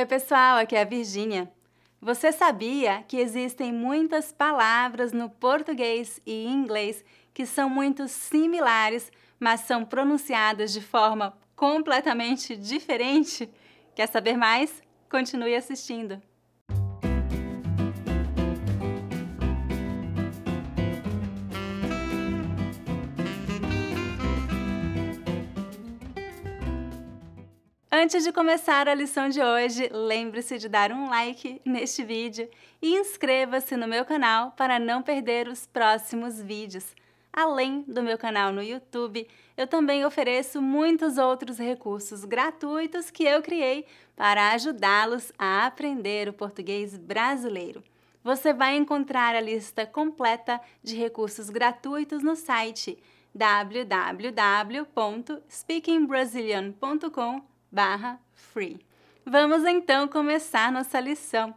Oi, pessoal, aqui é a Virgínia. Você sabia que existem muitas palavras no português e inglês que são muito similares, mas são pronunciadas de forma completamente diferente? Quer saber mais? Continue assistindo. Antes de começar a lição de hoje, lembre-se de dar um like neste vídeo e inscreva-se no meu canal para não perder os próximos vídeos. Além do meu canal no YouTube, eu também ofereço muitos outros recursos gratuitos que eu criei para ajudá-los a aprender o português brasileiro. Você vai encontrar a lista completa de recursos gratuitos no site www.speakingbrasilian.com barra free. Vamos então começar nossa lição.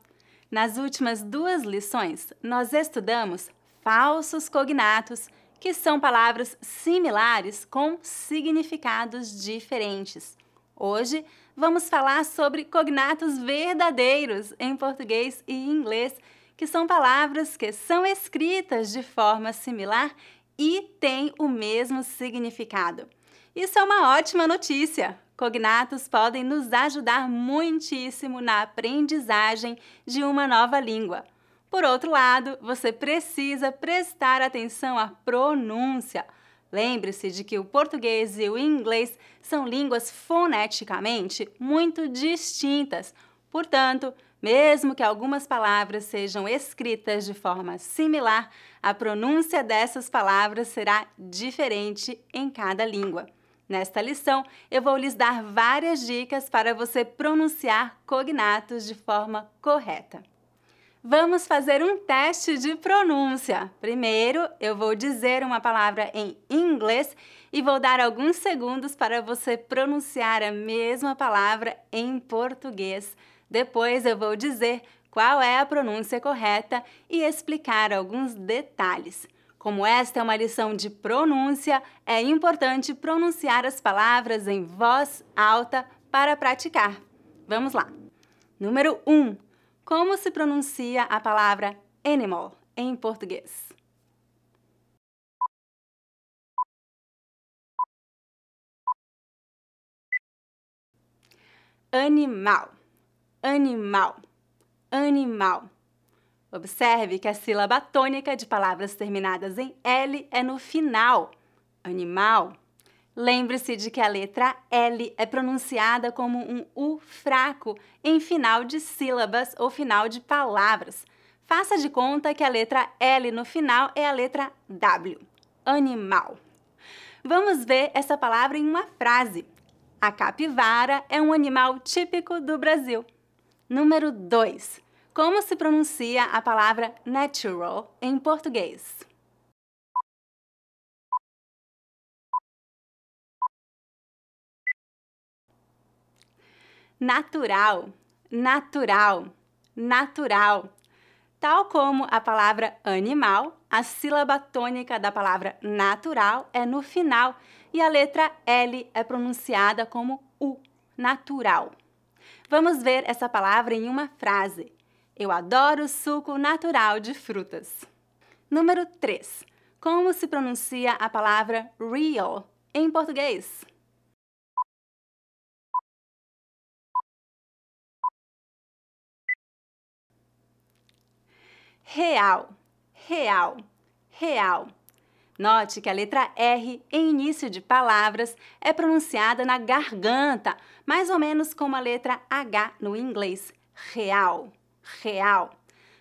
Nas últimas duas lições, nós estudamos falsos cognatos, que são palavras similares com significados diferentes. Hoje vamos falar sobre cognatos verdadeiros em português e inglês, que são palavras que são escritas de forma similar e têm o mesmo significado. Isso é uma ótima notícia, Cognatos podem nos ajudar muitíssimo na aprendizagem de uma nova língua. Por outro lado, você precisa prestar atenção à pronúncia. Lembre-se de que o português e o inglês são línguas foneticamente muito distintas. Portanto, mesmo que algumas palavras sejam escritas de forma similar, a pronúncia dessas palavras será diferente em cada língua. Nesta lição, eu vou lhes dar várias dicas para você pronunciar cognatos de forma correta. Vamos fazer um teste de pronúncia. Primeiro, eu vou dizer uma palavra em inglês e vou dar alguns segundos para você pronunciar a mesma palavra em português. Depois, eu vou dizer qual é a pronúncia correta e explicar alguns detalhes. Como esta é uma lição de pronúncia, é importante pronunciar as palavras em voz alta para praticar. Vamos lá. Número 1. Um, como se pronuncia a palavra animal em português? Animal, animal, animal. Observe que a sílaba tônica de palavras terminadas em L é no final. Animal. Lembre-se de que a letra L é pronunciada como um U fraco em final de sílabas ou final de palavras. Faça de conta que a letra L no final é a letra W. Animal. Vamos ver essa palavra em uma frase. A capivara é um animal típico do Brasil. Número 2. Como se pronuncia a palavra natural em português? Natural, natural, natural. Tal como a palavra animal, a sílaba tônica da palavra natural é no final e a letra L é pronunciada como U, natural. Vamos ver essa palavra em uma frase. Eu adoro suco natural de frutas. Número 3. Como se pronuncia a palavra real em português? Real, real, real. Note que a letra R em início de palavras é pronunciada na garganta, mais ou menos como a letra H no inglês. Real real.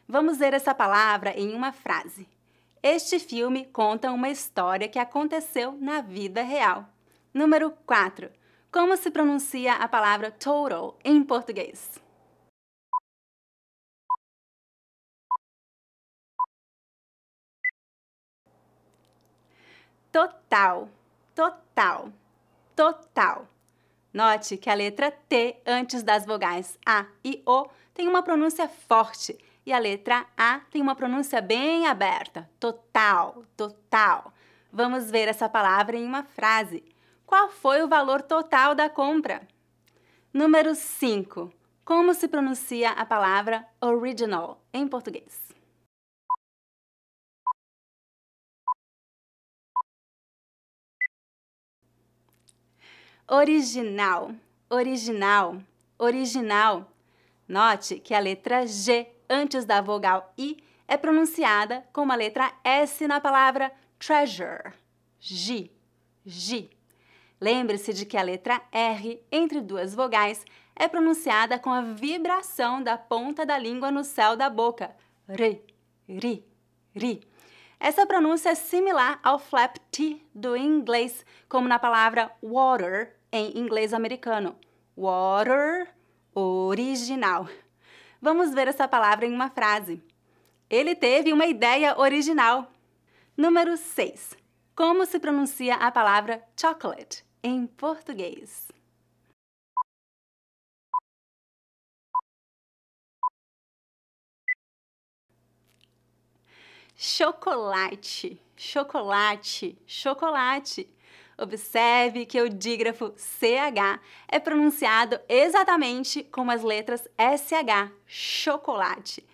Vamos ver essa palavra em uma frase. Este filme conta uma história que aconteceu na vida real. Número 4. Como se pronuncia a palavra total em português? Total, total, total. Note que a letra T antes das vogais A e O tem uma pronúncia forte e a letra A tem uma pronúncia bem aberta. Total, total. Vamos ver essa palavra em uma frase. Qual foi o valor total da compra? Número 5. Como se pronuncia a palavra original em português? Original, original, original. Note que a letra G antes da vogal I é pronunciada como a letra S na palavra treasure. G, G. Lembre-se de que a letra R entre duas vogais é pronunciada com a vibração da ponta da língua no céu da boca. Ri, ri, ri. Essa pronúncia é similar ao flap T do inglês, como na palavra water em inglês americano. Water, original. Vamos ver essa palavra em uma frase. Ele teve uma ideia original. Número 6. Como se pronuncia a palavra chocolate em português? Chocolate, chocolate, chocolate. Observe que o dígrafo CH é pronunciado exatamente como as letras SH, chocolate.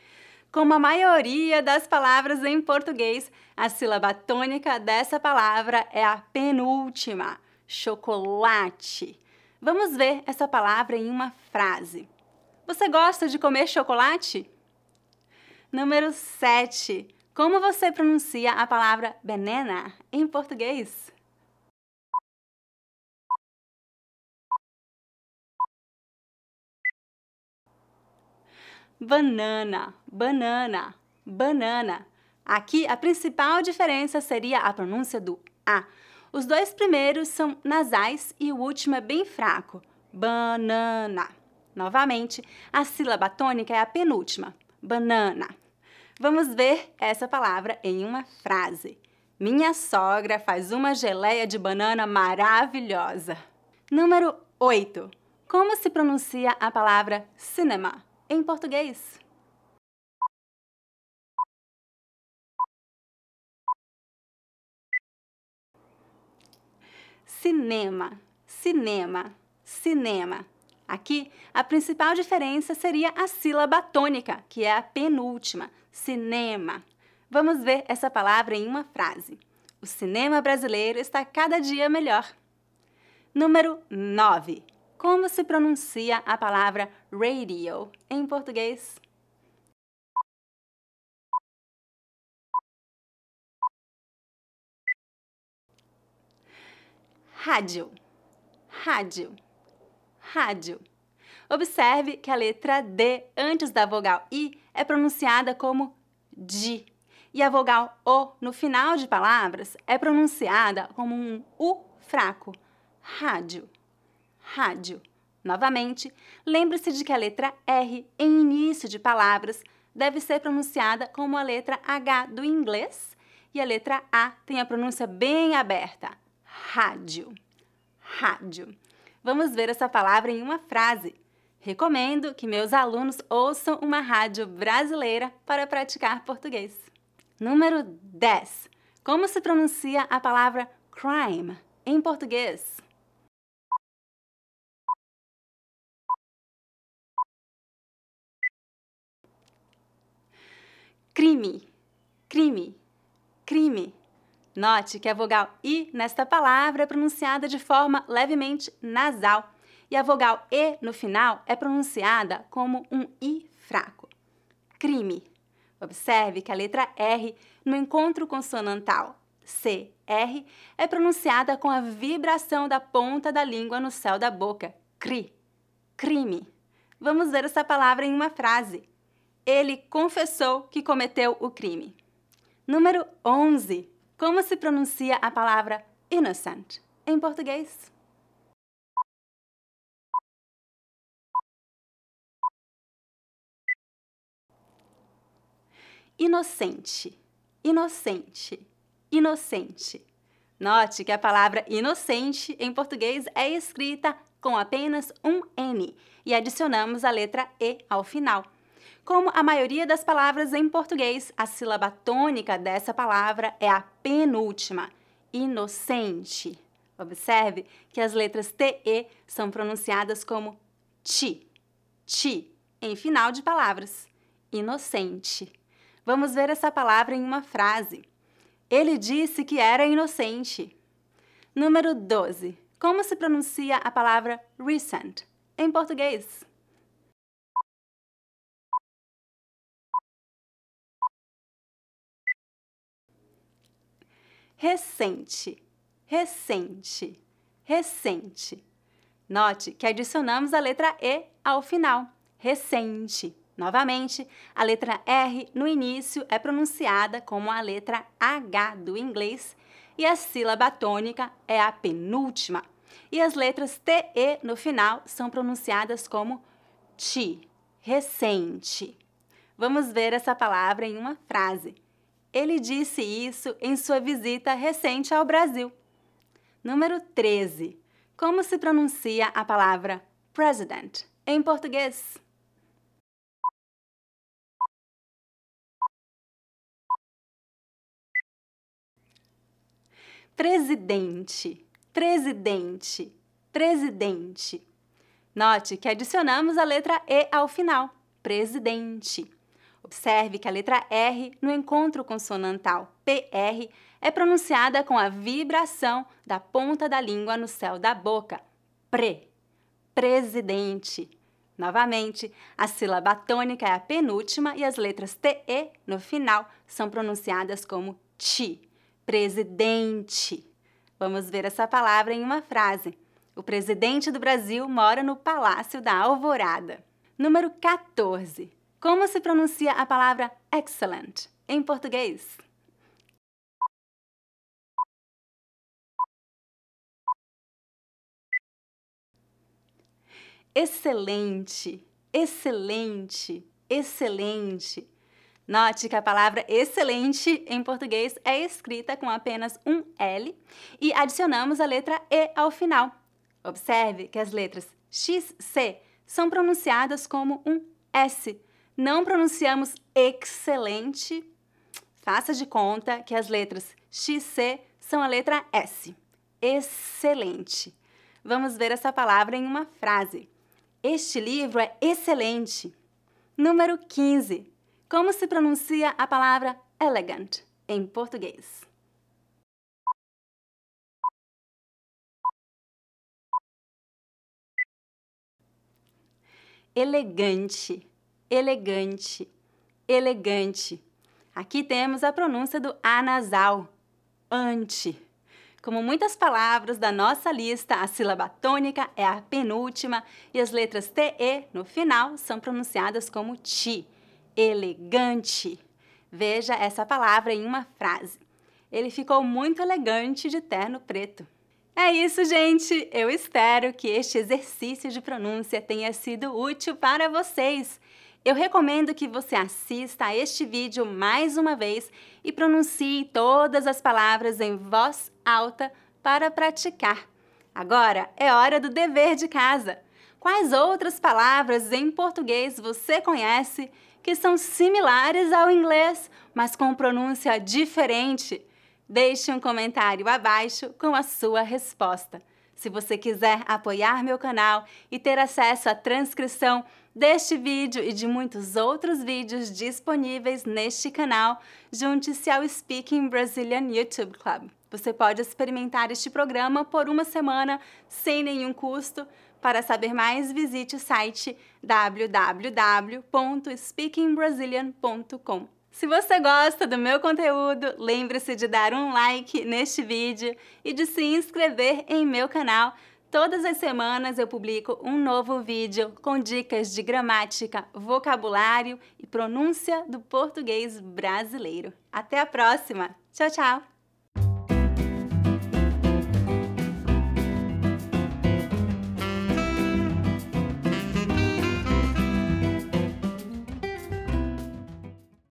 Como a maioria das palavras em português, a sílaba tônica dessa palavra é a penúltima, chocolate. Vamos ver essa palavra em uma frase. Você gosta de comer chocolate? Número 7. Como você pronuncia a palavra banana em português? Banana, banana, banana. Aqui a principal diferença seria a pronúncia do A. Os dois primeiros são nasais e o último é bem fraco. Banana. Novamente, a sílaba tônica é a penúltima. Banana. Vamos ver essa palavra em uma frase. Minha sogra faz uma geleia de banana maravilhosa. Número 8. Como se pronuncia a palavra cinema em português? Cinema, cinema, cinema. Aqui, a principal diferença seria a sílaba tônica, que é a penúltima, cinema. Vamos ver essa palavra em uma frase. O cinema brasileiro está cada dia melhor. Número 9. Como se pronuncia a palavra radio em português? Rádio, rádio rádio. Observe que a letra D antes da vogal I é pronunciada como D e a vogal O no final de palavras é pronunciada como um U fraco. Rádio, rádio. Novamente, lembre-se de que a letra R em início de palavras deve ser pronunciada como a letra H do inglês e a letra A tem a pronúncia bem aberta. Rádio, rádio. Vamos ver essa palavra em uma frase. Recomendo que meus alunos ouçam uma rádio brasileira para praticar português. Número 10. Como se pronuncia a palavra crime em português? Crime, crime, crime. Note que a vogal I nesta palavra é pronunciada de forma levemente nasal e a vogal E no final é pronunciada como um I fraco. Crime. Observe que a letra R no encontro consonantal CR é pronunciada com a vibração da ponta da língua no céu da boca. Cri. Crime. Vamos ver essa palavra em uma frase. Ele confessou que cometeu o crime. Número 11. Como se pronuncia a palavra innocent em português? Inocente, inocente, inocente. Note que a palavra inocente em português é escrita com apenas um N e adicionamos a letra E ao final. Como a maioria das palavras em português, a sílaba tônica dessa palavra é a penúltima, inocente. Observe que as letras TE são pronunciadas como ti, ti em final de palavras. Inocente. Vamos ver essa palavra em uma frase. Ele disse que era inocente. Número 12. Como se pronuncia a palavra recent em português? Recente, recente, recente. Note que adicionamos a letra E ao final. Recente. Novamente, a letra R no início é pronunciada como a letra H do inglês e a sílaba tônica é a penúltima. E as letras TE no final são pronunciadas como ti, recente. Vamos ver essa palavra em uma frase. Ele disse isso em sua visita recente ao Brasil. Número 13. Como se pronuncia a palavra president em português? Presidente, presidente, presidente. Note que adicionamos a letra E ao final. Presidente. Observe que a letra R no encontro consonantal PR é pronunciada com a vibração da ponta da língua no céu da boca. Pre. Presidente. Novamente, a sílaba tônica é a penúltima e as letras TE no final são pronunciadas como ti presidente. Vamos ver essa palavra em uma frase. O presidente do Brasil mora no Palácio da Alvorada. Número 14. Como se pronuncia a palavra excellent em português? Excelente, excelente, excelente. Note que a palavra excelente em português é escrita com apenas um L e adicionamos a letra E ao final. Observe que as letras XC são pronunciadas como um S. Não pronunciamos excelente. Faça de conta que as letras XC são a letra S. Excelente. Vamos ver essa palavra em uma frase. Este livro é excelente. Número 15. Como se pronuncia a palavra elegant em português? Elegante, elegante, elegante. Aqui temos a pronúncia do A nasal, ante. Como muitas palavras da nossa lista, a sílaba tônica é a penúltima e as letras TE no final são pronunciadas como ti elegante. Veja essa palavra em uma frase. Ele ficou muito elegante de terno preto. É isso, gente! Eu espero que este exercício de pronúncia tenha sido útil para vocês. Eu recomendo que você assista a este vídeo mais uma vez e pronuncie todas as palavras em voz alta para praticar. Agora é hora do dever de casa. Quais outras palavras em português você conhece que são similares ao inglês, mas com pronúncia diferente? Deixe um comentário abaixo com a sua resposta. Se você quiser apoiar meu canal e ter acesso à transcrição deste vídeo e de muitos outros vídeos disponíveis neste canal, junte-se ao Speaking Brazilian YouTube Club. Você pode experimentar este programa por uma semana sem nenhum custo para saber mais, visite o site www.speakingbrasilian.com. Se você gosta do meu conteúdo, lembre-se de dar um like neste vídeo e de se inscrever em meu canal. Todas as semanas eu publico um novo vídeo com dicas de gramática, vocabulário e pronúncia do português brasileiro. Até a próxima! Tchau, tchau!